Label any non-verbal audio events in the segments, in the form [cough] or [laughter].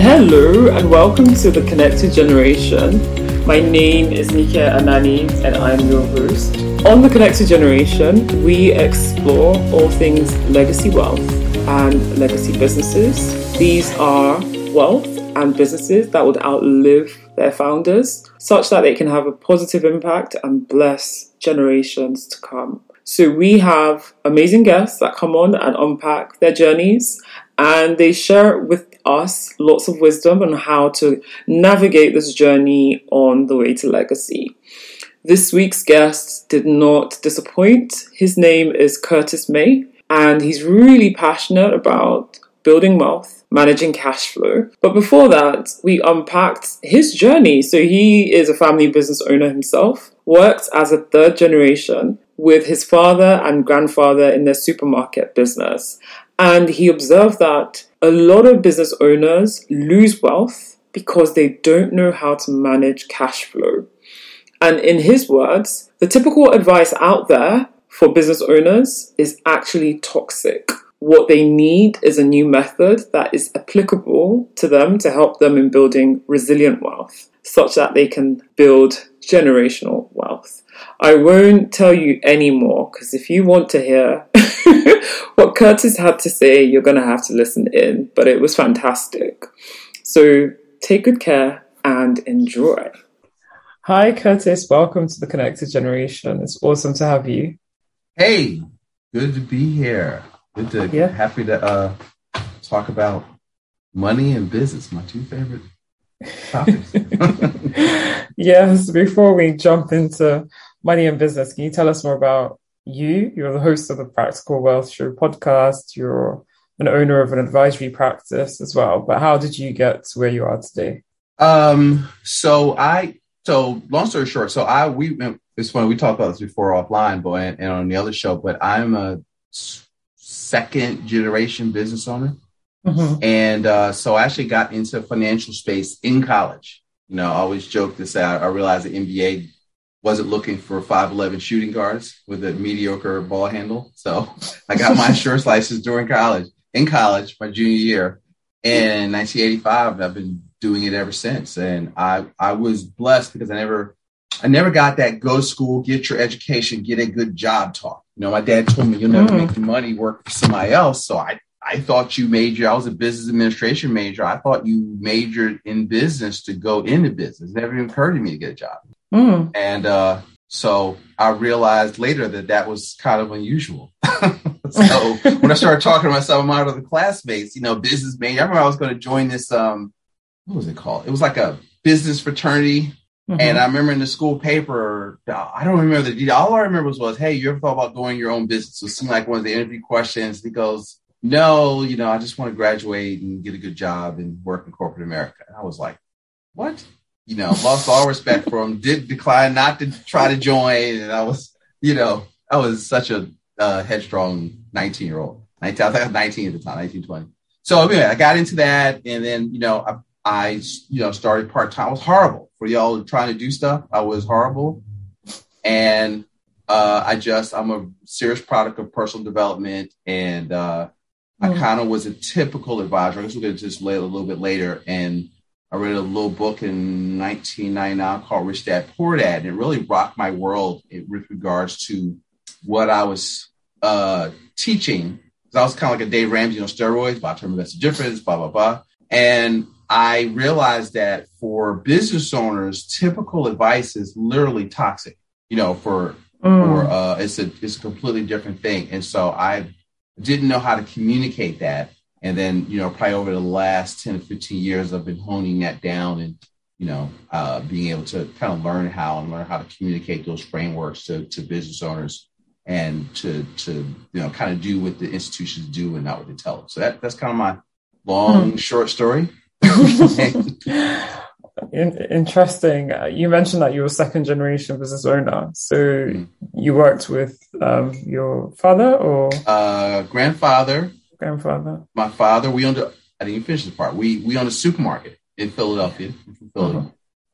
Hello and welcome to the Connected Generation. My name is Nika Anani and I'm your host. On the Connected Generation, we explore all things legacy wealth and legacy businesses. These are wealth and businesses that would outlive their founders, such that they can have a positive impact and bless generations to come. So we have amazing guests that come on and unpack their journeys and they share with us lots of wisdom on how to navigate this journey on the way to legacy. This week's guest did not disappoint. His name is Curtis May and he's really passionate about building wealth, managing cash flow. But before that, we unpacked his journey. So he is a family business owner himself, worked as a third generation with his father and grandfather in their supermarket business. And he observed that a lot of business owners lose wealth because they don't know how to manage cash flow. And in his words, the typical advice out there for business owners is actually toxic. What they need is a new method that is applicable to them to help them in building resilient wealth, such that they can build generational wealth. I won't tell you anymore because if you want to hear [laughs] what Curtis had to say, you're going to have to listen in. But it was fantastic. So take good care and enjoy. Hi, Curtis. Welcome to the Connected Generation. It's awesome to have you. Hey, good to be here. Good to yeah. happy to uh, talk about money and business, my two favorite topics. [laughs] yes, before we jump into money and business, can you tell us more about you? You're the host of the Practical Wealth Show podcast. You're an owner of an advisory practice as well. But how did you get to where you are today? Um, so I, so long story short, so I, we, it's funny, we talked about this before offline, but, and, and on the other show, but I'm a second generation business owner. Mm-hmm. And uh, so I actually got into financial space in college. You know, I always joke say I, I realized the NBA wasn't looking for 5'11 shooting guards with a mediocre ball handle. So I got my [laughs] insurance license during college, in college, my junior year. And in 1985, I've been doing it ever since. And I, I was blessed because I never, I never got that go to school, get your education, get a good job talk. You know, my dad told me you'll never mm. make the money work for somebody else. So I, I thought you majored, I was a business administration major. I thought you majored in business to go into business. It never even occurred to me to get a job. Mm. And uh, so I realized later that that was kind of unusual. [laughs] so when I started talking to myself, I'm out of the classmates, you know, business major. I remember I was going to join this, um, what was it called? It was like a business fraternity. Mm-hmm. And I remember in the school paper, I don't remember the detail. All I remember was, was, hey, you ever thought about doing your own business? It seemed like one of the interview questions. He goes, no, you know, I just want to graduate and get a good job and work in corporate America. And I was like, what? you know, lost all respect for him, did decline not to try to join. And I was, you know, I was such a uh, headstrong 19 year old. 19, I was 19 at the time, 19, 20. So anyway, I got into that. And then, you know, I, I you know, started part time. I was horrible for y'all trying to do stuff. I was horrible. And uh, I just, I'm a serious product of personal development. And uh, I kind of was a typical advisor. I guess we'll get into this later, a little bit later. And I read a little book in 1999 called Rich Dad Poor Dad, and it really rocked my world with regards to what I was uh, teaching. I was kind of like a Dave Ramsey on steroids, about term investor difference, blah, blah, blah. And I realized that for business owners, typical advice is literally toxic, you know, for, mm. for uh, it's a, it's a completely different thing. And so I didn't know how to communicate that. And then, you know, probably over the last 10 to 15 years, I've been honing that down and, you know, uh, being able to kind of learn how and learn how to communicate those frameworks to, to business owners and to, to, you know, kind of do what the institutions do and not what they tell them. So that, that's kind of my long, hmm. short story. [laughs] [laughs] Interesting. Uh, you mentioned that you were second generation business owner. So mm-hmm. you worked with um, your father or uh, grandfather grandfather? My father. We owned. A, I didn't even finish the part. We we owned a supermarket in Philadelphia, in Philly, uh-huh.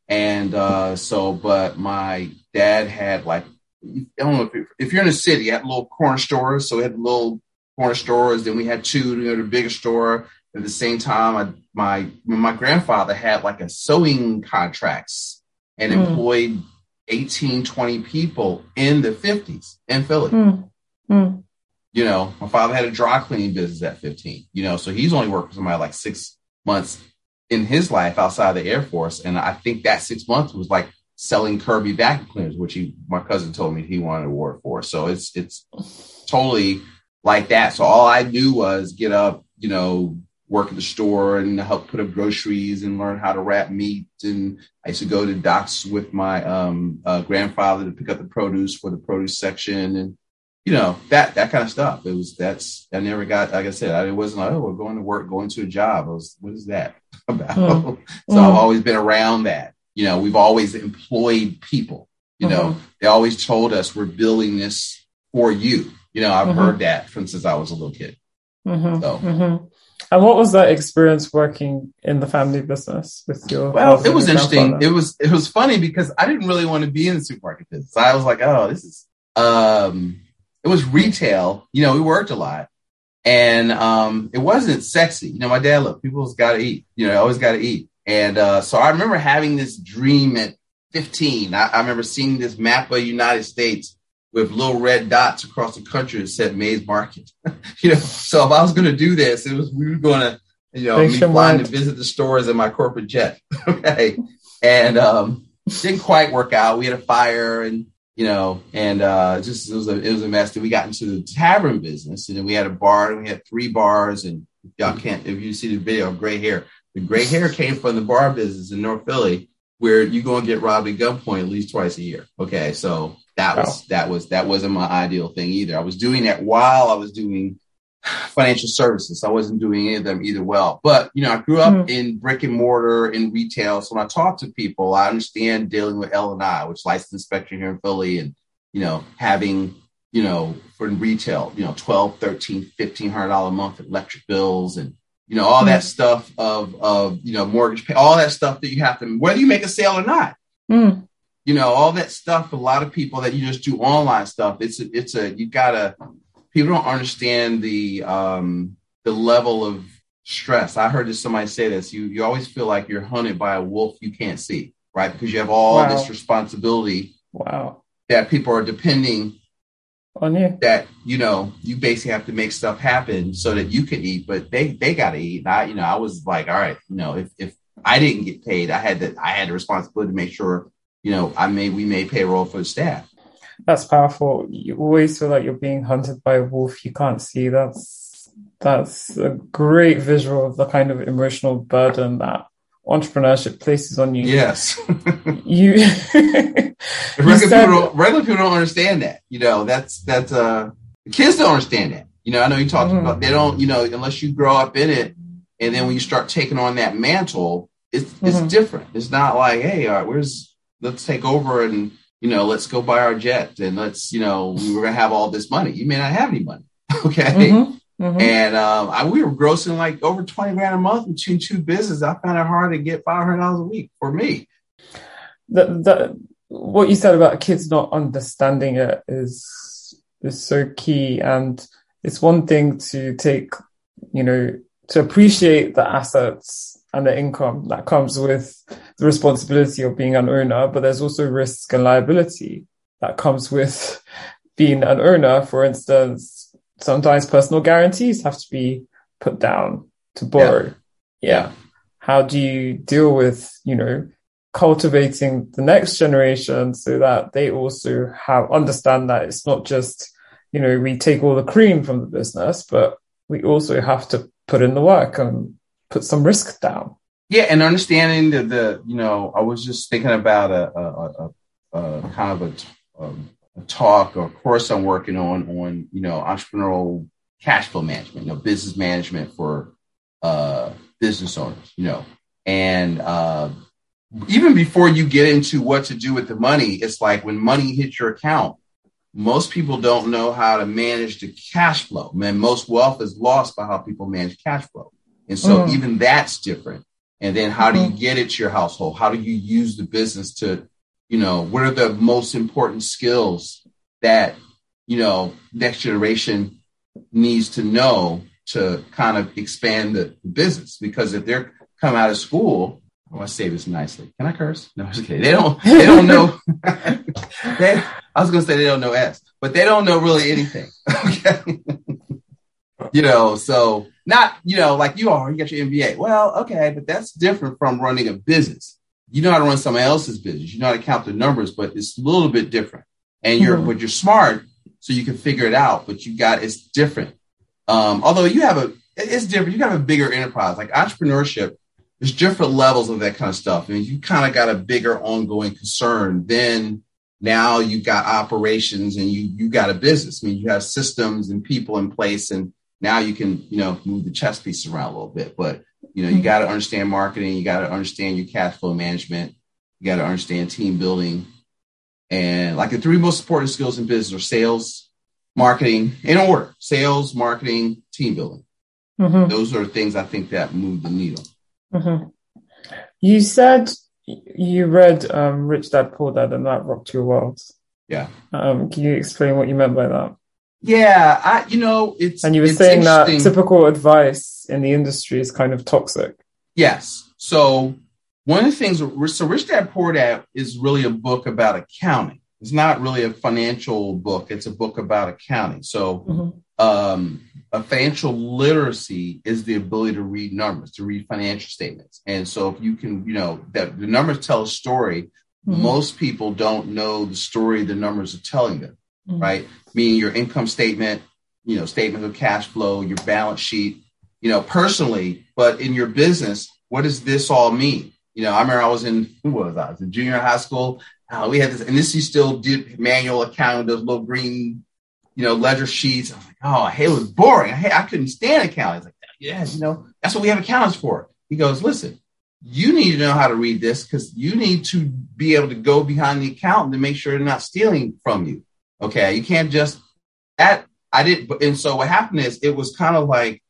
and uh, so. But my dad had like I don't know if, you're, if you're in a city, you had little corner stores. So we had little corner stores. Then we had two. We had a bigger store. at the same time, I, my my grandfather had like a sewing contracts and mm. employed 18, 20 people in the 50s in Philly. Mm. Mm. You know, my father had a dry cleaning business at 15, you know, so he's only worked for somebody like six months in his life outside the Air Force. And I think that six months was like selling Kirby vacuum cleaners, which he, my cousin told me he wanted an award for. So it's, it's totally like that. So all I knew was get up, you know, work at the store and help put up groceries and learn how to wrap meat. And I used to go to docks with my um, uh, grandfather to pick up the produce for the produce section and you know that that kind of stuff. It was that's I never got like I said I, it wasn't like oh we're going to work going to a job. I was what is that [laughs] about? Mm. so. I've always been around that. You know we've always employed people. You mm-hmm. know they always told us we're building this for you. You know I've mm-hmm. heard that from since I was a little kid. Mm-hmm. So mm-hmm. And what was that experience working in the family business with your? Well, it was interesting. It was it was funny because I didn't really want to be in the supermarket business. I was like, oh, this is um, it was retail. You know, we worked a lot, and um, it wasn't sexy. You know, my dad look, people's got to eat. You know, always got to eat. And uh, so I remember having this dream at 15. I, I remember seeing this map of the United States with little red dots across the country that said Mays Market. [laughs] you know, so if I was going to do this, it was we were going to, you know, be flying to visit the stores in my corporate jet. [laughs] okay, and um, didn't quite work out. We had a fire, and you know, and uh, just it was a it was a mess. Then we got into the tavern business, and then we had a bar, and we had three bars, and y'all can't if you see the video, of gray hair. The gray hair came from the bar business in North Philly, where you go and get robbed at gunpoint at least twice a year. Okay, so that was wow. that was that wasn't my ideal thing either. I was doing that while I was doing financial services. I wasn't doing any of them either well. But you know, I grew up mm-hmm. in brick and mortar in retail. So when I talk to people, I understand dealing with L and I, which licensed inspection here in Philly, and you know, having you know for retail, you know, 12, 13, 1500 dollar a month electric bills and you know all mm-hmm. that stuff of of you know mortgage pay, all that stuff that you have to whether you make a sale or not. Mm you know all that stuff a lot of people that you just do online stuff it's a, it's a you gotta people don't understand the um the level of stress. I heard this somebody say this you you always feel like you're hunted by a wolf you can't see right? Because you have all wow. this responsibility wow. that people are depending on you. that you know you basically have to make stuff happen so that you can eat but they they gotta eat. And i you know i was like all right you know if if i didn't get paid i had to i had the responsibility to make sure you know, I may we may payroll for the staff. That's powerful. You always feel like you're being hunted by a wolf you can't see. That's that's a great visual of the kind of emotional burden that entrepreneurship places on you. Yes. [laughs] you, [laughs] regular, said, people regular people don't understand that. You know, that's that's uh the kids don't understand that. You know, I know you talked mm-hmm. about they don't, you know, unless you grow up in it and then when you start taking on that mantle, it's it's mm-hmm. different. It's not like, hey, all right, where's let's take over and you know let's go buy our jet and let's you know we were gonna have all this money. You may not have any money, [laughs] okay? Mm-hmm, mm-hmm. And um, I, we were grossing like over twenty grand a month between two businesses. I found it hard to get five hundred dollars a week for me. The, the what you said about kids not understanding it is is so key, and it's one thing to take you know to appreciate the assets and the income that comes with the responsibility of being an owner, but there's also risk and liability that comes with [laughs] being an owner. For instance, sometimes personal guarantees have to be put down to borrow. Yeah. yeah. How do you deal with, you know, cultivating the next generation so that they also have understand that it's not just, you know, we take all the cream from the business, but we also have to put in the work and put some risk down. Yeah, and understanding the, the you know, I was just thinking about a, a, a, a kind of a, a, talk or course I'm working on on you know entrepreneurial cash flow management, you know, business management for uh, business owners, you know, and uh, even before you get into what to do with the money, it's like when money hits your account, most people don't know how to manage the cash flow. Man, most wealth is lost by how people manage cash flow. And so mm. even that's different. And then how do you mm-hmm. get it to your household? How do you use the business to, you know, what are the most important skills that, you know, next generation needs to know to kind of expand the, the business because if they're come out of school, I want to say this nicely. Can I curse? No, it's okay. They don't. They don't know. [laughs] they, I was going to say they don't know S, but they don't know really anything. [laughs] Okay. you know, so not you know like you are. You got your MBA. Well, okay, but that's different from running a business. You know how to run somebody else's business. You know how to count the numbers, but it's a little bit different. And you're, mm-hmm. but you're smart, so you can figure it out. But you got it's different. Um, although you have a, it's different. You have a bigger enterprise like entrepreneurship there's different levels of that kind of stuff. I mean, you kind of got a bigger ongoing concern. Then now you got operations and you you got a business. I mean, you have systems and people in place, and now you can you know move the chess pieces around a little bit. But you know, you got to understand marketing. You got to understand your cash flow management. You got to understand team building. And like the three most important skills in business are sales, marketing, in order: sales, marketing, team building. Mm-hmm. Those are things I think that move the needle. Mm-hmm. You said you read um, Rich Dad Poor Dad and that rocked your world. Yeah. Um, can you explain what you meant by that? Yeah, I, you know, it's and you were saying that typical advice in the industry is kind of toxic. Yes. So one of the things, so Rich Dad Poor Dad is really a book about accounting. It's not really a financial book. It's a book about accounting. So mm-hmm. um, a financial literacy is the ability to read numbers, to read financial statements. And so if you can, you know, that the numbers tell a story, mm-hmm. most people don't know the story the numbers are telling them, mm-hmm. right? Meaning your income statement, you know, statement of cash flow, your balance sheet, you know, personally, but in your business, what does this all mean? You know, I remember I was in, who was I? I was in junior high school. Uh, we had this, and this you still did manual accounting, those little green you know, ledger sheets. I was like, oh, hey, it was boring. Hey, I couldn't stand accounting. He's like, yes, you know, that's what we have accountants for. He goes, listen, you need to know how to read this because you need to be able to go behind the accountant to make sure they're not stealing from you. Okay. You can't just that I didn't. and so what happened is it was kind of like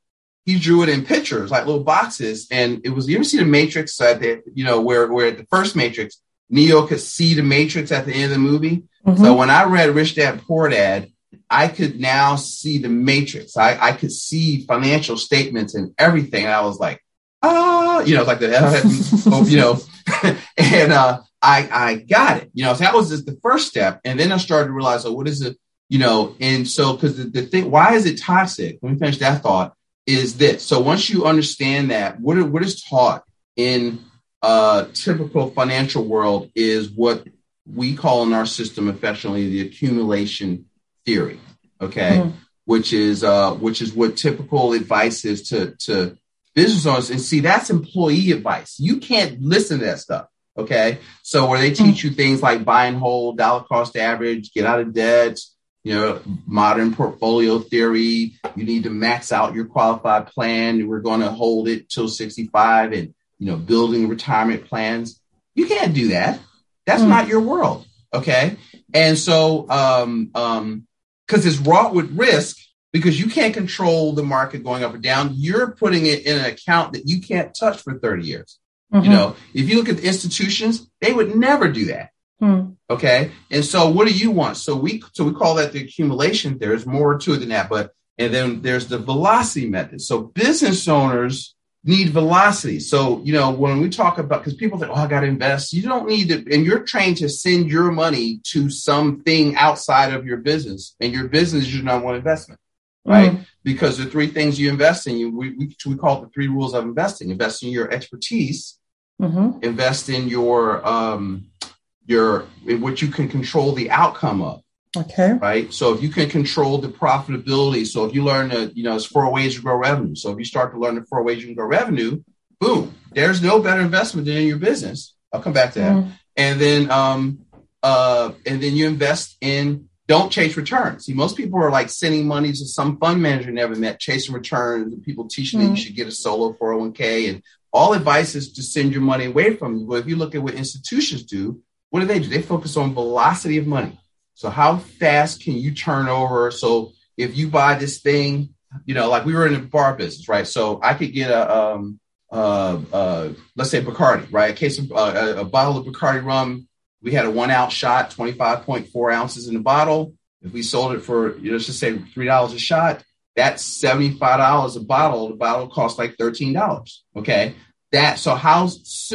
he drew it in pictures, like little boxes. And it was you ever see the matrix uh, that you know, where where the first matrix, Neo could see the matrix at the end of the movie. Mm-hmm. So when I read Rich Dad Poor Dad, I could now see the matrix. I, I could see financial statements and everything. And I was like, ah, you know, like the, [laughs] you know, [laughs] and uh, I, I got it, you know, so that was just the first step. And then I started to realize, oh, what is it, you know, and so, cause the, the thing, why is it toxic? Let me finish that thought is this. So once you understand that, what, what is taught in a typical financial world is what we call in our system affectionately the accumulation theory, okay, mm-hmm. which is uh, which is what typical advice is to to business owners. And see, that's employee advice. You can't listen to that stuff. Okay, so where they teach you things like buy and hold, dollar cost average, get out of debt, you know, modern portfolio theory. You need to max out your qualified plan. We're going to hold it till 65 and, you know, building retirement plans. You can't do that. That's mm. not your world. Okay. And so, um, um, because it's wrought with risk because you can't control the market going up or down. You're putting it in an account that you can't touch for 30 years. Mm-hmm. You know, if you look at the institutions, they would never do that. Mm. Okay. And so what do you want? So we so we call that the accumulation. There's more to it than that, but and then there's the velocity method. So business owners need velocity. So, you know, when we talk about, because people think, oh, I got to invest, you don't need to, and you're trained to send your money to something outside of your business, and your business is your number one investment, right? Mm-hmm. Because the three things you invest in, you, we, we, we call it the three rules of investing invest in your expertise, mm-hmm. invest in your, um, your, in what you can control the outcome of. Okay. Right. So if you can control the profitability, so if you learn to, you know, it's four ways to grow revenue. So if you start to learn the four ways you can grow revenue, boom, there's no better investment than in your business. I'll come back to that. Mm. And then, um, uh, and then you invest in don't chase returns. See, most people are like sending money to some fund manager never met, chasing returns, and people teaching mm. that you should get a solo 401k. And all advice is to send your money away from you. But if you look at what institutions do, what do they do? They focus on velocity of money. So how fast can you turn over? So if you buy this thing, you know, like we were in the bar business, right? So I could get a, um, uh, uh, let's say Bacardi, right? A case of uh, a bottle of Bacardi rum. We had a one ounce shot, 25.4 ounces in the bottle. If we sold it for, you know, let's just say $3 a shot, that's $75 a bottle. The bottle costs like $13. Okay. That, so how,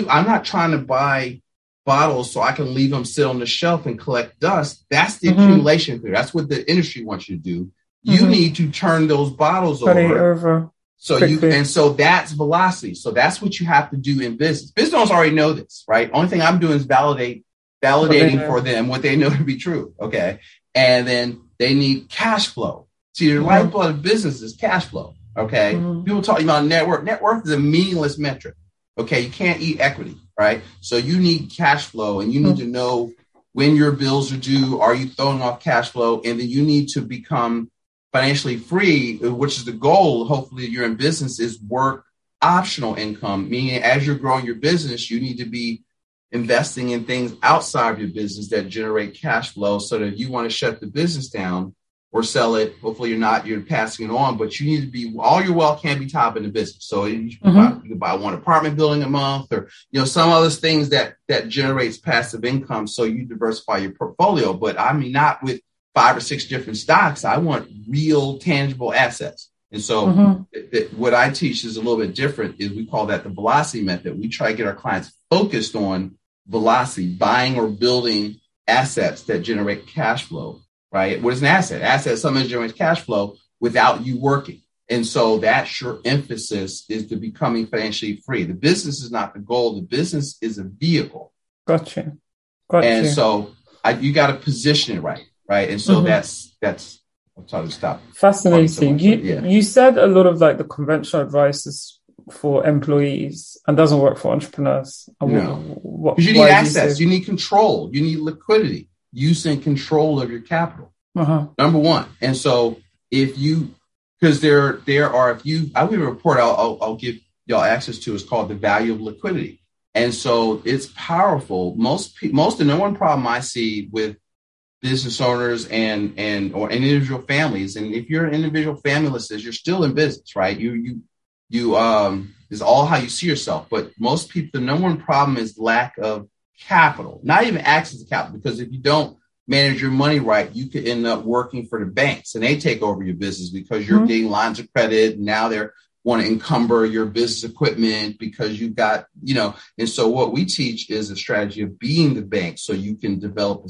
I'm not trying to buy bottles so I can leave them sit on the shelf and collect dust. That's the mm-hmm. accumulation theory. That's what the industry wants you to do. You mm-hmm. need to turn those bottles over. over. So quickly. you and so that's velocity. So that's what you have to do in business. Business owners already know this, right? Only thing I'm doing is validate validating for them what they [laughs] know to be true. Okay. And then they need cash flow. See, the mm-hmm. lifeblood of business is cash flow. Okay. Mm-hmm. People talking about net worth. Net worth is a meaningless metric. Okay. You can't eat equity, right? So you need cash flow and you need mm-hmm. to know when your bills are due. Are you throwing off cash flow? And then you need to become financially free, which is the goal. Hopefully, you're in business is work optional income, meaning as you're growing your business, you need to be investing in things outside of your business that generate cash flow so that if you want to shut the business down or sell it, hopefully you're not, you're passing it on, but you need to be, all your wealth can't be tied in the business. So you can, mm-hmm. buy, you can buy one apartment building a month or, you know, some other things that, that generates passive income. So you diversify your portfolio, but I mean, not with five or six different stocks. I want real tangible assets. And so mm-hmm. it, it, what I teach is a little bit different is we call that the velocity method. We try to get our clients focused on velocity, buying or building assets that generate cash flow, right? What is an asset? Asset is something that generates cash flow without you working. And so that's your emphasis is to becoming financially free. The business is not the goal. The business is a vehicle. Gotcha. Gotcha. And so I, you got to position it right, right? And so mm-hmm. that's that's. I'm trying to stop. Fascinating. You yeah. you said a lot of like the conventional advice is for employees and doesn't work for entrepreneurs. No. Because you need access, you, you, need control, you need liquidity, use and control of your capital. Uh-huh. Number one. And so if you, because there there are, if you, I will report I'll, I'll, I'll give y'all access to is called the value of liquidity. And so it's powerful. Most most the number one problem I see with business owners and and or individual families, and if you're an individual family, you're still in business, right? You you you um is all how you see yourself. But most people, the number one problem is lack of capital, not even access to capital, because if you don't manage your money right, you could end up working for the banks and they take over your business because you're mm-hmm. getting lines of credit. Now they're want to encumber your business equipment because you've got, you know, and so what we teach is a strategy of being the bank so you can develop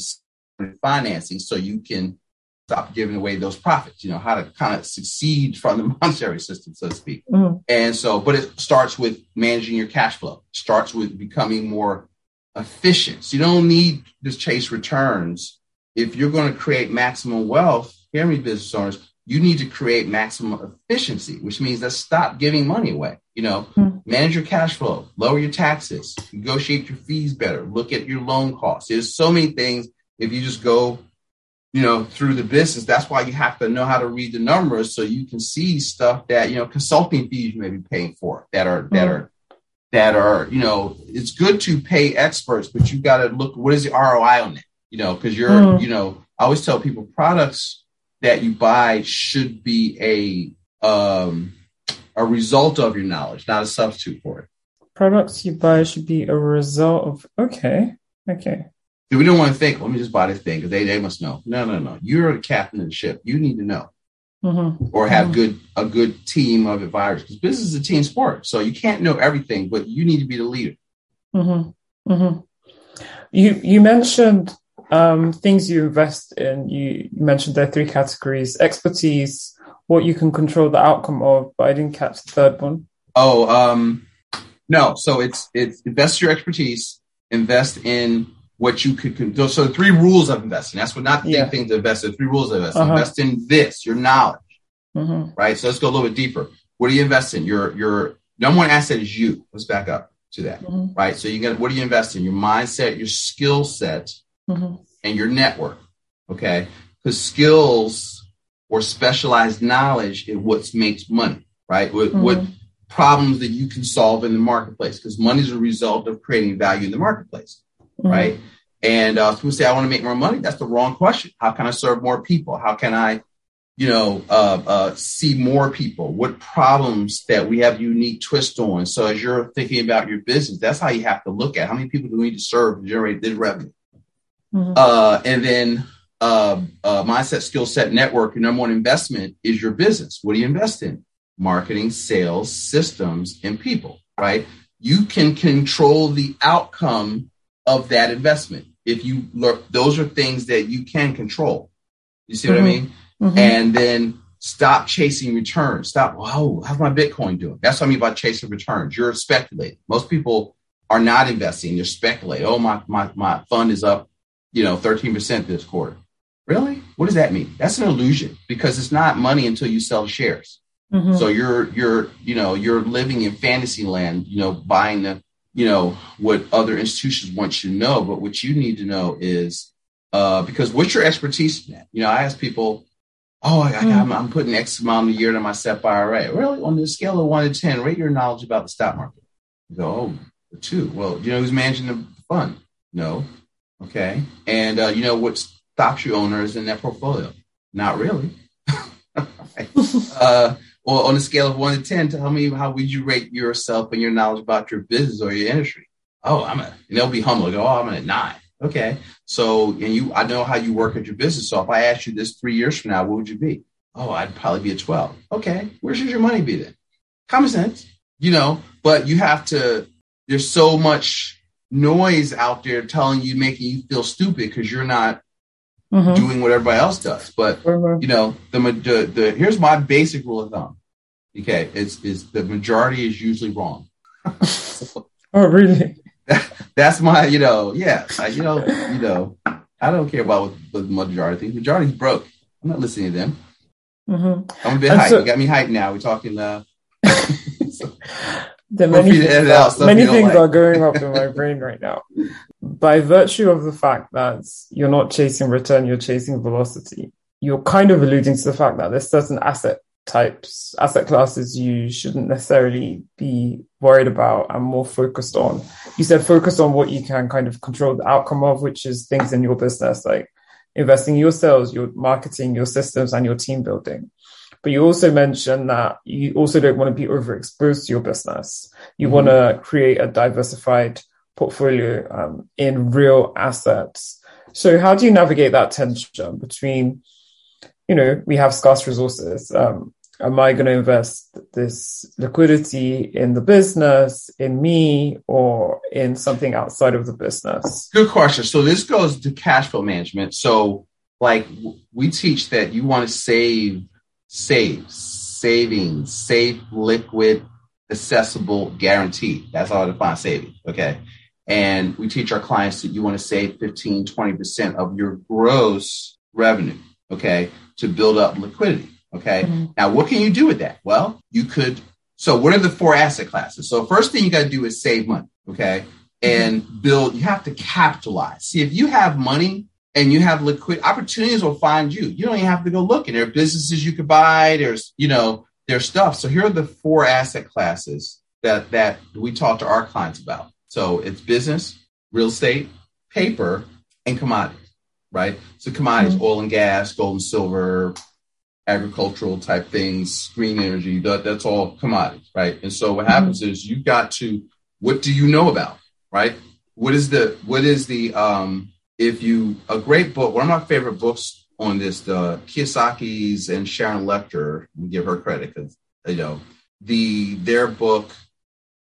a financing so you can stop giving away those profits, you know, how to kind of succeed from the [laughs] monetary system, so to speak. Mm. And so, but it starts with managing your cash flow, starts with becoming more efficient. You don't need to chase returns. If you're going to create maximum wealth, hear me, business owners, you need to create maximum efficiency, which means let's stop giving money away. You know, mm. manage your cash flow, lower your taxes, negotiate your fees better, look at your loan costs. There's so many things. If you just go you know, through the business. That's why you have to know how to read the numbers so you can see stuff that, you know, consulting fees you may be paying for that are, that mm-hmm. are, that are, you know, it's good to pay experts, but you got to look, what is the ROI on it? You know, cause you're, mm-hmm. you know, I always tell people products that you buy should be a, um, a result of your knowledge, not a substitute for it. Products you buy should be a result of, okay. Okay we don't want to think, let me just buy this thing because they, they must know. No, no, no. You're a captain of the ship. You need to know. Mm-hmm. Or have mm-hmm. good a good team of advisors because business is a team sport. So you can't know everything, but you need to be the leader. Mm-hmm. mm-hmm. You you mentioned um, things you invest in. You, you mentioned there are three categories: expertise, what you can control the outcome of. But I didn't catch the third one. Oh, um, no. So it's it's invest your expertise, invest in what you could do. So three rules of investing. That's what not the yeah. thing to invest in. Three rules of investing. Uh-huh. Invest in this, your knowledge. Mm-hmm. Right. So let's go a little bit deeper. What do you invest in? Your your number one asset is you. Let's back up to that. Mm-hmm. Right. So you got what do you invest in? Your mindset, your skill set, mm-hmm. and your network. Okay. Because skills or specialized knowledge is what makes money, right? What, what problems that you can solve in the marketplace? Because money is a result of creating value in the marketplace mm-hmm. right? And uh, people say, I want to make more money. That's the wrong question. How can I serve more people? How can I, you know, uh, uh, see more people? What problems that we have unique twist on? So as you're thinking about your business, that's how you have to look at how many people do we need to serve to generate this revenue. Mm-hmm. Uh, and then uh, uh, mindset, skill set, network, your number one investment is your business. What do you invest in? Marketing, sales, systems, and people, right? You can control the outcome of that investment. If you look, those are things that you can control. You see what mm-hmm. I mean? Mm-hmm. And then stop chasing returns. Stop. Whoa, how's my Bitcoin doing? That's what I mean by chasing returns. You're speculating. Most people are not investing. They're speculating. Oh, my, my, my fund is up, you know, 13% this quarter. Really? What does that mean? That's an illusion because it's not money until you sell shares. Mm-hmm. So you're you're you know you're living in fantasy land, you know, buying the you know what other institutions want you to know, but what you need to know is uh, because what's your expertise in that? You know, I ask people, oh, I, am mm. putting X amount a year to my SEP IRA. Really, on the scale of one to ten, rate your knowledge about the stock market. You go, oh, two. Well, you know who's managing the fund? No. Okay. And uh, you know what's stops you owners in that portfolio? Not really. [laughs] [laughs] uh, well, on a scale of one to 10, tell me how would you rate yourself and your knowledge about your business or your industry? Oh, I'm a, and they'll be humble. Go, oh, I'm at nine. Okay. So, and you, I know how you work at your business. So if I asked you this three years from now, what would you be? Oh, I'd probably be a 12. Okay. Where should your money be then? Common sense, you know, but you have to, there's so much noise out there telling you, making you feel stupid because you're not mm-hmm. doing what everybody else does. But mm-hmm. you know, the, the the here's my basic rule of thumb. Okay, it's is the majority is usually wrong. [laughs] oh, really? [laughs] That's my, you know, yeah, I, you know, you know, I don't care about what, the majority thinks. Majority's broke. I'm not listening to them. Mm-hmm. I'm a bit hyped. So, you got me hyped now. We're talking. Uh, [laughs] the many, things, many things like. are going up in my brain right now. By virtue of the fact that you're not chasing return, you're chasing velocity. You're kind of alluding to the fact that there's certain asset types, asset classes you shouldn't necessarily be worried about and more focused on. You said focus on what you can kind of control the outcome of, which is things in your business, like investing in your sales, your marketing, your systems, and your team building. But you also mentioned that you also don't want to be overexposed to your business. You mm-hmm. want to create a diversified portfolio um, in real assets. So how do you navigate that tension between, you know, we have scarce resources. Um, am I going to invest this liquidity in the business, in me, or in something outside of the business? Good question. So this goes to cash flow management. So like we teach that you want to save save, savings, safe, liquid, accessible, guaranteed. That's how I define saving. Okay. And we teach our clients that you want to save 15, 20% of your gross revenue. Okay. To build up liquidity. Okay. Mm-hmm. Now, what can you do with that? Well, you could. So, what are the four asset classes? So, first thing you got to do is save money. Okay. And build, you have to capitalize. See, if you have money and you have liquid opportunities will find you. You don't even have to go looking. There are businesses you could buy. There's, you know, there's stuff. So here are the four asset classes that that we talk to our clients about. So it's business, real estate, paper, and commodities, right? So commodities, mm-hmm. oil and gas, gold and silver, agricultural type things, green energy, that, that's all commodities, right? And so what happens is you've got to, what do you know about, right? What is the, what is the, um, if you a great book, one of my favorite books on this, the Kiyosaki's and Sharon Lechter, we give her credit because you know the their book,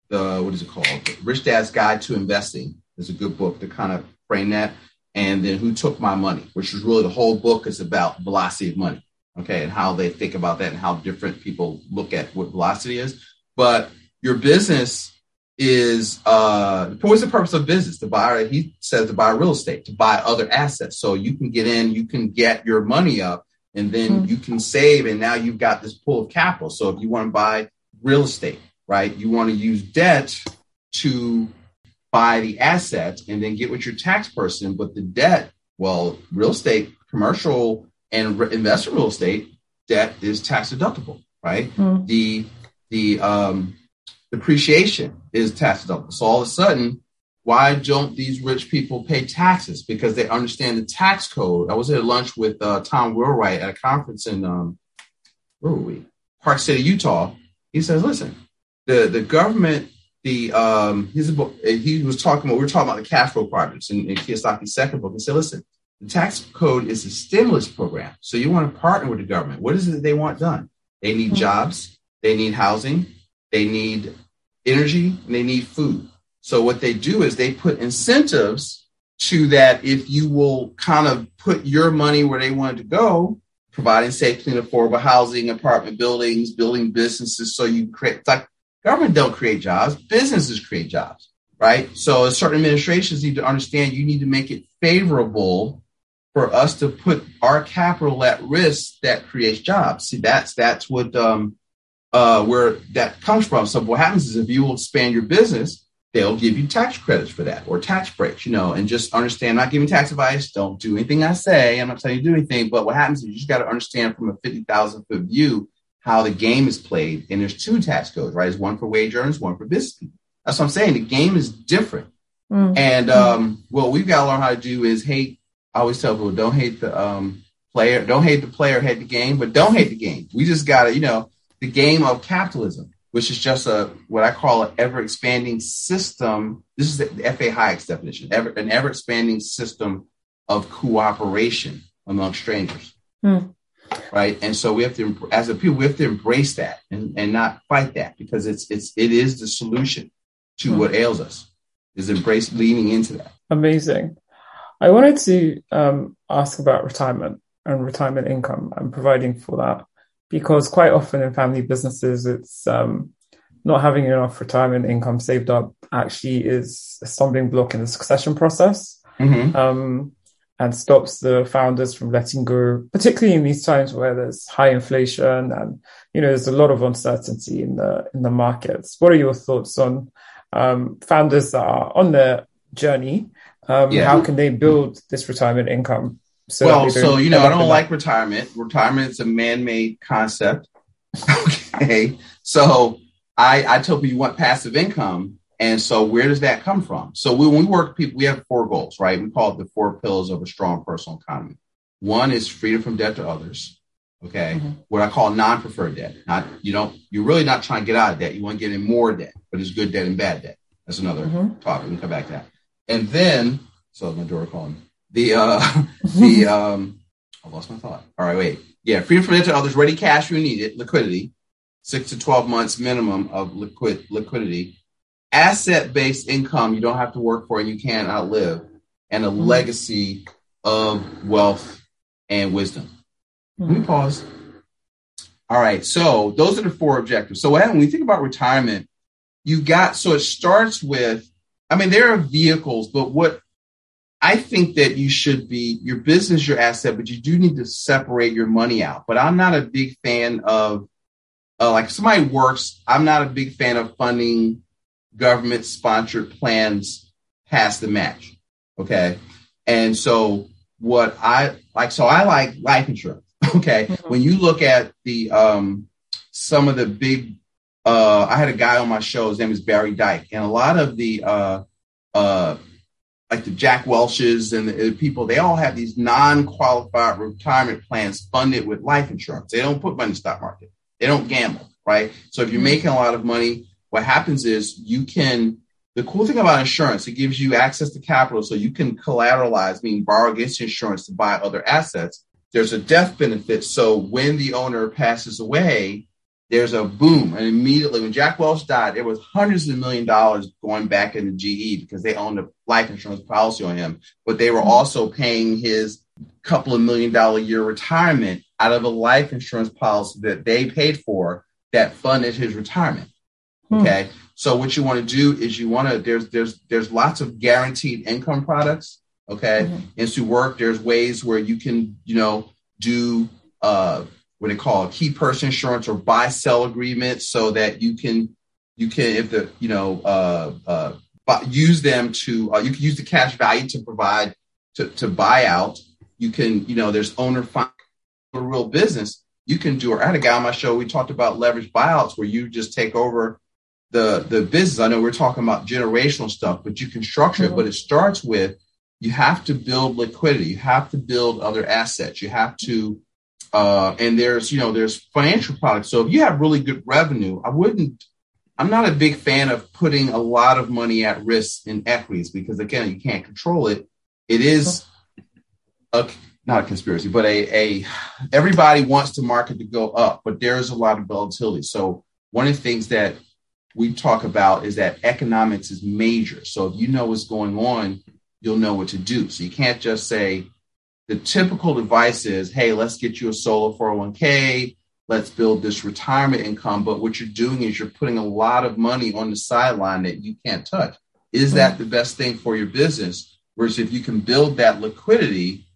the what is it called, Rich Dad's Guide to Investing, is a good book to kind of frame that. And then Who Took My Money, which is really the whole book is about velocity of money, okay, and how they think about that and how different people look at what velocity is. But your business is uh what's the purpose of business to buy he says to buy real estate to buy other assets so you can get in you can get your money up and then mm-hmm. you can save and now you've got this pool of capital so if you want to buy real estate right you want to use debt to buy the asset and then get with your tax person but the debt well real estate commercial and re- investment real estate debt is tax deductible right mm-hmm. the the um depreciation is tax deductible. So all of a sudden, why don't these rich people pay taxes? Because they understand the tax code. I was at lunch with uh, Tom Wheelwright at a conference in um, where were we? Park City, Utah. He says, "Listen, the the government." The um, his book, he was talking about. We were talking about the cash flow projects in, in Kiyosaki's second book. He said, "Listen, The tax code is a stimulus program. So you want to partner with the government. What is it they want done? They need mm-hmm. jobs, they need housing, they need energy, and they need food. So what they do is they put incentives to that if you will kind of put your money where they want it to go, providing safe, clean, affordable housing, apartment buildings, building businesses. So you create like government don't create jobs, businesses create jobs, right? So certain administrations need to understand you need to make it favorable for us to put our capital at risk that creates jobs. See, that's that's what um uh where that comes from. So what happens is if you will expand your business, they'll give you tax credits for that or tax breaks, you know, and just understand, not giving tax advice. Don't do anything I say. I'm not telling you to do anything. But what happens is you just got to understand from a 50,000 foot view how the game is played. And there's two tax codes, right? There's one for wage earners, one for business people. That's what I'm saying. The game is different. Mm-hmm. And um, what we've got to learn how to do is hate. I always tell people, don't hate the um, player, don't hate the player, hate the game, but don't hate the game. We just got to, you know, the game of capitalism which is just a what I call an ever expanding system. This is the, F.A. Hayek's definition: ever, an ever expanding system of cooperation among strangers. Hmm. Right, and so we have to, as a people, we have to embrace that and, and not fight that because it's it's it is the solution to hmm. what ails us. Is embrace leaning into that. Amazing. I wanted to um, ask about retirement and retirement income and providing for that because quite often in family businesses, it's um, not having enough retirement income saved up actually is a stumbling block in the succession process. Mm-hmm. Um, and stops the founders from letting go, particularly in these times where there's high inflation and you know there's a lot of uncertainty in the in the markets. What are your thoughts on um, founders that are on their journey? Um, yeah. How can they build this retirement income so well, so you know, I don't like retirement. Retirement is a man-made concept. [laughs] okay, so I I tell people you want passive income, and so where does that come from? So we, when we work people, we have four goals, right? We call it the four pillars of a strong personal economy. One is freedom from debt to others. Okay, mm-hmm. what I call non-preferred debt. Not you don't you're really not trying to get out of debt. You want to get in more debt, but it's good debt and bad debt. That's another mm-hmm. topic. We can come back to that. And then, so my door calling the uh [laughs] the [laughs] um I lost my thought. All right, wait. Yeah, freedom from debt to others, ready cash when you need it, liquidity, six to twelve months minimum of liquid liquidity, asset based income you don't have to work for and you can't outlive, and a mm-hmm. legacy of wealth and wisdom. Let me mm-hmm. pause. All right, so those are the four objectives. So when we think about retirement, you got so it starts with. I mean, there are vehicles, but what I think that you should be your business, your asset, but you do need to separate your money out. But I'm not a big fan of uh, like somebody works. I'm not a big fan of funding government sponsored plans past the match. Okay. And so what I like, so I like life insurance. [laughs] Okay. Mm-hmm. When you look at the, um, some of the big, uh, I had a guy on my show, his name is Barry Dyke, and a lot of the, uh, uh, like the Jack Welches and the, people, they all have these non-qualified retirement plans funded with life insurance. They don't put money in the stock market. They don't gamble, right? So if you're mm-hmm. making a lot of money, what happens is you can. The cool thing about insurance, it gives you access to capital, so you can collateralize, meaning borrow against insurance to buy other assets. There's a death benefit, so when the owner passes away, there's a boom. And immediately when Jack Welch died, there was hundreds of million dollars going back into GE because they owned a life insurance policy on him, but they were also paying his couple of million dollar year retirement out of a life insurance policy that they paid for that funded his retirement. Hmm. Okay. So what you want to do is you want to there's there's there's lots of guaranteed income products. Okay. Mm-hmm. Into work, there's ways where you can, you know, do uh what they call key person insurance or buy sell agreement so that you can you can if the you know uh, uh, use them to uh, you can use the cash value to provide to, to buy out. You can you know there's owner fund a real business. You can do or I had a guy on my show we talked about leverage buyouts where you just take over the the business. I know we're talking about generational stuff but you can structure mm-hmm. it but it starts with you have to build liquidity. You have to build other assets. You have to uh, and there's, you know, there's financial products. So if you have really good revenue, I wouldn't, I'm not a big fan of putting a lot of money at risk in equities because again, you can't control it. It is, a not a conspiracy, but a a everybody wants the market to go up, but there's a lot of volatility. So one of the things that we talk about is that economics is major. So if you know what's going on, you'll know what to do. So you can't just say the typical advice is, hey, let's get you a solo 401k, let's build this retirement income. But what you're doing is you're putting a lot of money on the sideline that you can't touch. Is that the best thing for your business? Whereas if you can build that liquidity,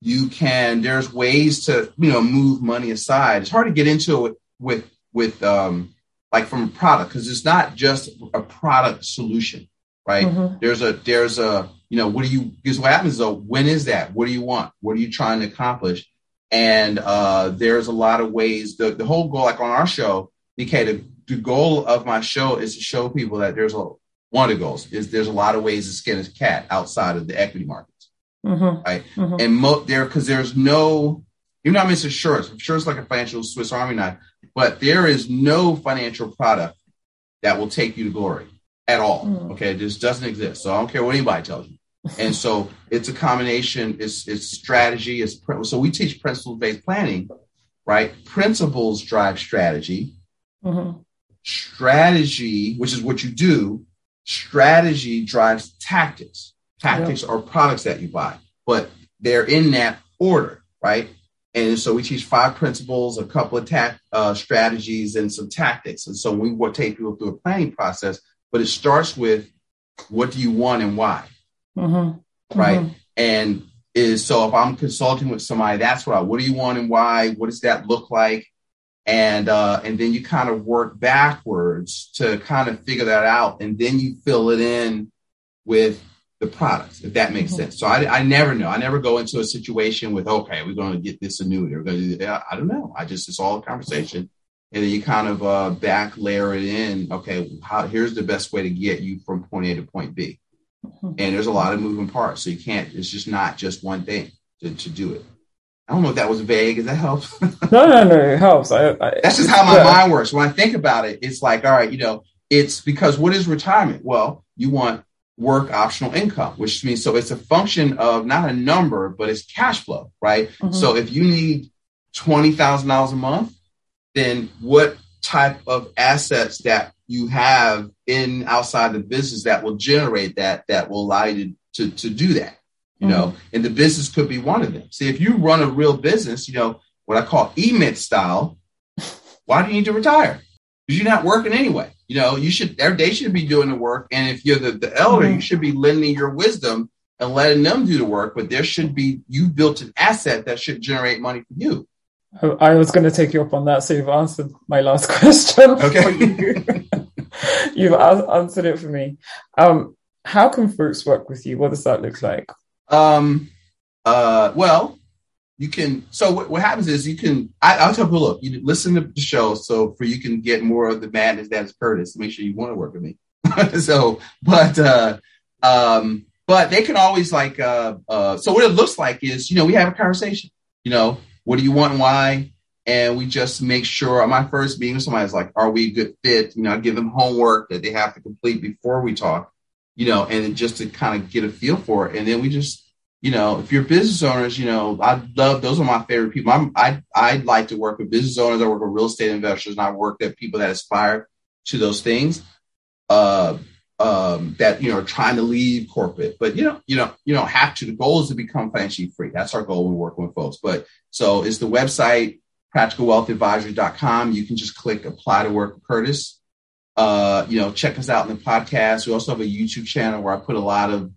you can there's ways to you know move money aside. It's hard to get into it with with um like from a product because it's not just a product solution, right? Mm-hmm. There's a there's a you know what do you because what happens though when is that what do you want what are you trying to accomplish and uh, there's a lot of ways the, the whole goal like on our show okay the, the goal of my show is to show people that there's a one of the goals is there's a lot of ways to skin a cat outside of the equity markets mm-hmm. right mm-hmm. and mo- there because there's no even though I'm insurance insurance like a financial Swiss Army knife but there is no financial product that will take you to glory at all. Mm. Okay, this doesn't exist. So I don't care what anybody tells you and so it's a combination it's it's strategy it's so we teach principle based planning right? Principles drive strategy. Mm-hmm. strategy which is what you do strategy drives tactics. Tactics yep. are products that you buy but they're in that order right? And so we teach five principles a couple of ta- uh, strategies and some tactics. And so we will take people through a planning process but it starts with what do you want and why mm-hmm. right? Mm-hmm. And is so if I'm consulting with somebody, that's what I, what do you want and why? What does that look like? And uh, and then you kind of work backwards to kind of figure that out, and then you fill it in with the products, if that makes mm-hmm. sense. So I, I never know. I never go into a situation with okay, we're going to get this annuity. We're going to do I don't know. I just it's all a conversation, and then you kind of uh, back layer it in. Okay, how, here's the best way to get you from point A to point B and there's a lot of moving parts. So you can't, it's just not just one thing to, to do it. I don't know if that was vague. Does that help? [laughs] no, no, no, it helps. I, I, That's just how my yeah. mind works. When I think about it, it's like, all right, you know, it's because what is retirement? Well, you want work optional income, which means so it's a function of not a number, but it's cash flow, right? Mm-hmm. So if you need $20,000 a month, then what type of assets that you have in outside the business that will generate that that will allow you to to, to do that you mm-hmm. know and the business could be one of them see if you run a real business you know what i call E-Myth style why do you need to retire because you're not working anyway you know you should they should be doing the work and if you're the, the elder mm-hmm. you should be lending your wisdom and letting them do the work but there should be you built an asset that should generate money for you I was going to take you up on that, so you've answered my last [laughs] question. Okay. [laughs] You. have answered it for me. Um, how can fruits work with you? What does that look like? Um, uh, well, you can. So what, what happens is you can. I, will tell people, look, you listen to the show, so for you can get more of the madness that is Curtis. Make sure you want to work with me. [laughs] so, but uh, um, but they can always like. Uh, uh, so what it looks like is, you know, we have a conversation. You know, what do you want and why? And we just make sure my first meeting with somebody is like, are we a good fit? You know, I give them homework that they have to complete before we talk, you know, and just to kind of get a feel for it. And then we just, you know, if you're business owners, you know, I love those are my favorite people. I'm, I I like to work with business owners. I work with real estate investors, and I work with people that aspire to those things. Uh, um, that you know are trying to leave corporate, but you know, you know, you don't have to. The goal is to become financially free. That's our goal when working with folks. But so is the website practicalwealthadvisors.com. You can just click apply to work with Curtis. Uh, you know, check us out in the podcast. We also have a YouTube channel where I put a lot of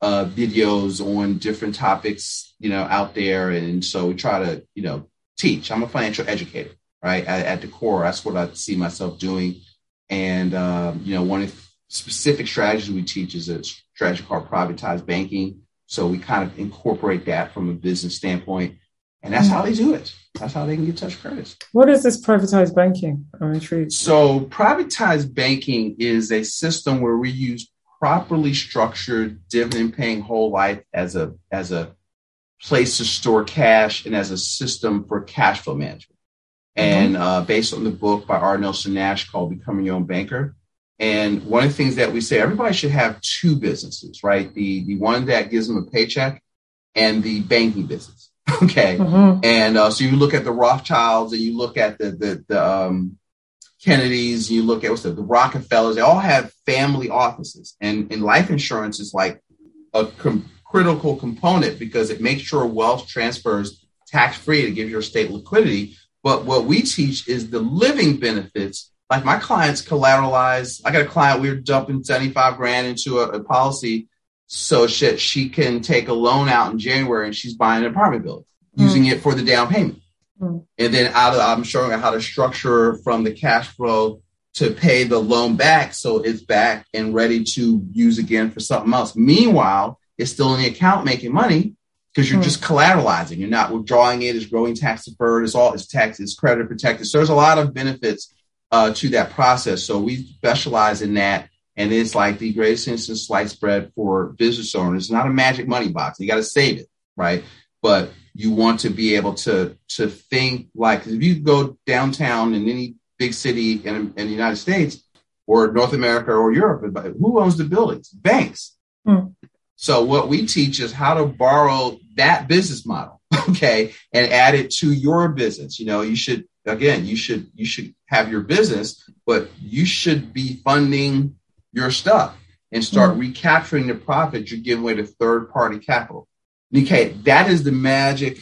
uh, videos on different topics, you know, out there. And so we try to, you know, teach. I'm a financial educator, right? At, at the core, that's what I see myself doing. And, um, you know, one of the specific strategies we teach is a strategy called privatized banking. So we kind of incorporate that from a business standpoint and that's how they do it. That's how they can get touch Curtis. What is this privatized banking? I'm intrigued. So, privatized banking is a system where we use properly structured dividend paying whole life as a as a place to store cash and as a system for cash flow management. And mm-hmm. uh, based on the book by R. Nelson Nash called Becoming Your Own Banker. And one of the things that we say, everybody should have two businesses, right? The the one that gives them a paycheck and the banking business. [laughs] Okay. Mm-hmm. And uh, so you look at the Rothschilds and you look at the, the, the um, Kennedys, you look at what's the, the Rockefellers, they all have family offices. And, and life insurance is like a com- critical component because it makes sure wealth transfers tax free to give your state liquidity. But what we teach is the living benefits. Like my clients collateralize. I got a client, we are dumping 75 grand into a, a policy so she, she can take a loan out in January and she's buying an apartment building mm. using it for the down payment. Mm. And then out of, I'm showing her how to structure from the cash flow to pay the loan back so it's back and ready to use again for something else. Meanwhile, it's still in the account making money because you're mm. just collateralizing. You're not withdrawing it. It's growing tax deferred. It's all it's tax. It's credit protected. So there's a lot of benefits uh, to that process. So we specialize in that. And it's like the greatest instant sliced bread for business owners. It's not a magic money box. You got to save it, right? But you want to be able to to think like if you go downtown in any big city in, in the United States or North America or Europe, who owns the buildings? Banks. Mm. So what we teach is how to borrow that business model, [laughs] okay, and add it to your business. You know, you should again, you should you should have your business, but you should be funding your stuff and start mm-hmm. recapturing the profit you're giving away to third party capital. Okay, that is the magic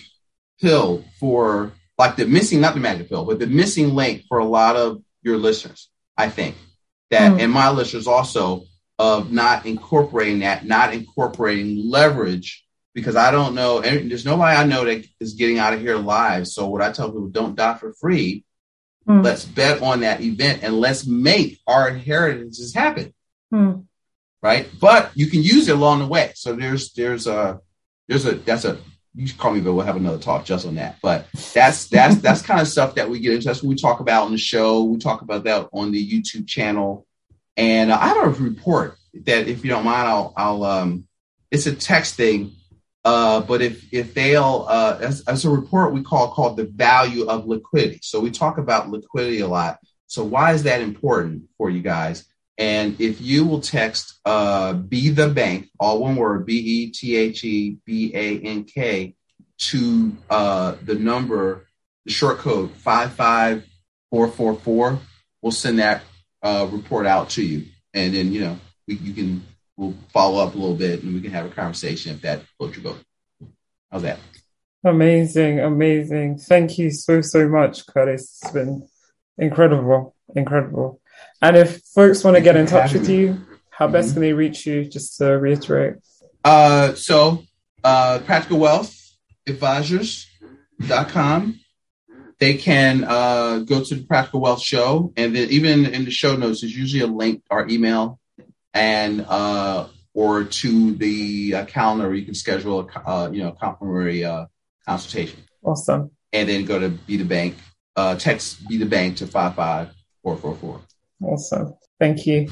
pill for like the missing, not the magic pill, but the missing link for a lot of your listeners, I think. That mm-hmm. and my listeners also of not incorporating that, not incorporating leverage, because I don't know, and there's nobody I know that is getting out of here alive. So what I tell people, don't die for free. Mm. Let's bet on that event and let's make our inheritances happen. Mm. Right. But you can use it along the way. So there's, there's a, there's a, that's a, you can call me, but we'll have another talk just on that. But that's, that's, [laughs] that's kind of stuff that we get into. That's what we talk about on the show. We talk about that on the YouTube channel. And uh, I have a report that, if you don't mind, I'll, I'll, um, it's a text thing. Uh, but if if they'll, uh, as, as a report we call called the value of liquidity. So we talk about liquidity a lot. So why is that important for you guys? And if you will text uh, be the bank, all one word, B E T H E B A N K, to uh, the number, the short code 55444, we'll send that uh, report out to you. And then, you know, we, you can, we'll follow up a little bit and we can have a conversation if that floats your boat. How's that? Amazing, amazing. Thank you so, so much, Curtis. It's been incredible, incredible. And if folks want to get in touch with you, how best mm-hmm. can they reach you? Just to reiterate. Uh, so, uh, Practical Wealth Advisors.com. They can uh, go to the Practical Wealth Show, and then even in the show notes, there's usually a link, our email, and uh, or to the uh, calendar. Where you can schedule a uh, you know complimentary uh, consultation. Awesome. And then go to Be the Bank. Uh, text Be the Bank to five five four four four. Awesome. Thank you.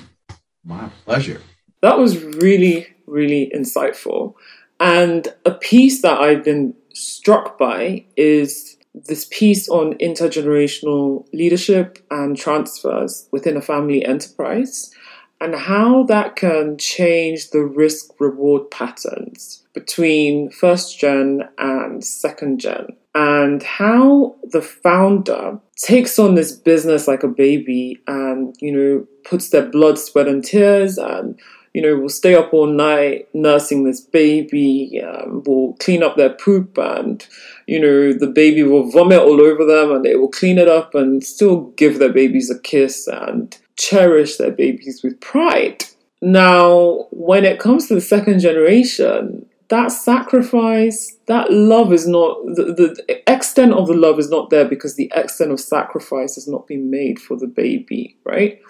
My pleasure. That was really, really insightful. And a piece that I've been struck by is this piece on intergenerational leadership and transfers within a family enterprise and how that can change the risk reward patterns between first gen and second gen and how the founder takes on this business like a baby and you know puts their blood sweat and tears and you know will stay up all night nursing this baby um, will clean up their poop and you know the baby will vomit all over them and they will clean it up and still give their babies a kiss and cherish their babies with pride. Now when it comes to the second generation that sacrifice, that love is not, the, the extent of the love is not there because the extent of sacrifice has not been made for the baby, right?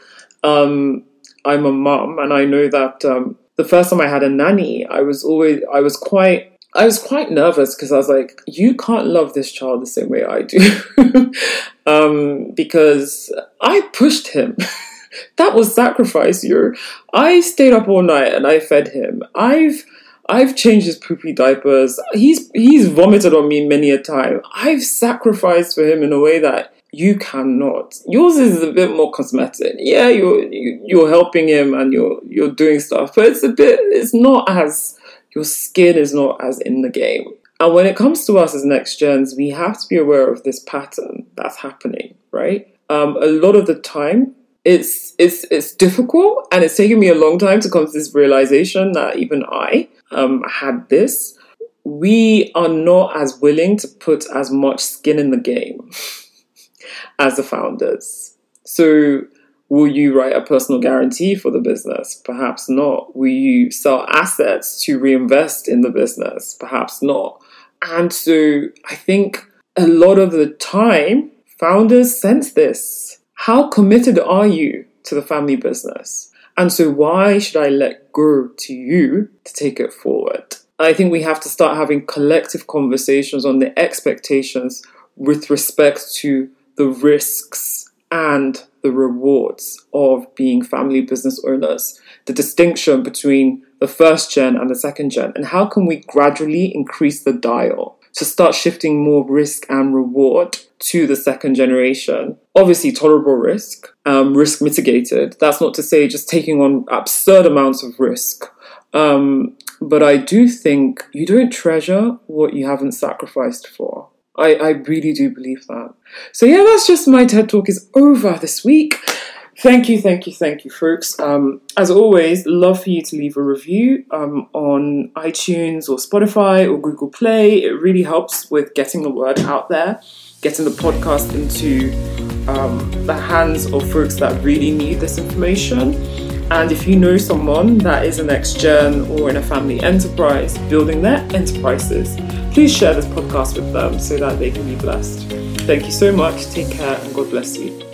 Um, I'm a mom and I know that um, the first time I had a nanny, I was always, I was quite, I was quite nervous because I was like, you can't love this child the same way I do. [laughs] um, because I pushed him. [laughs] that was sacrifice, you I stayed up all night and I fed him. I've, I've changed his poopy diapers. He's he's vomited on me many a time. I've sacrificed for him in a way that you cannot. Yours is a bit more cosmetic. Yeah, you're you, are you are helping him and you're you're doing stuff, but it's a bit. It's not as your skin is not as in the game. And when it comes to us as next gens, we have to be aware of this pattern that's happening, right? Um, a lot of the time, it's it's it's difficult, and it's taken me a long time to come to this realization that even I um, had this. We are not as willing to put as much skin in the game [laughs] as the founders. So Will you write a personal guarantee for the business? Perhaps not. Will you sell assets to reinvest in the business? Perhaps not. And so I think a lot of the time, founders sense this. How committed are you to the family business? And so, why should I let go to you to take it forward? I think we have to start having collective conversations on the expectations with respect to the risks and the rewards of being family business owners, the distinction between the first gen and the second gen, and how can we gradually increase the dial to start shifting more risk and reward to the second generation. Obviously, tolerable risk, um, risk mitigated. That's not to say just taking on absurd amounts of risk. Um, but I do think you don't treasure what you haven't sacrificed for. I, I really do believe that. So yeah, that's just my TED talk is over this week. Thank you, thank you, thank you, folks. Um, as always, love for you to leave a review um, on iTunes or Spotify or Google Play. It really helps with getting the word out there, getting the podcast into um, the hands of folks that really need this information. And if you know someone that is an ex gen or in a family enterprise building their enterprises, please share this podcast with them so that they can be blessed. Thank you so much. Take care and God bless you.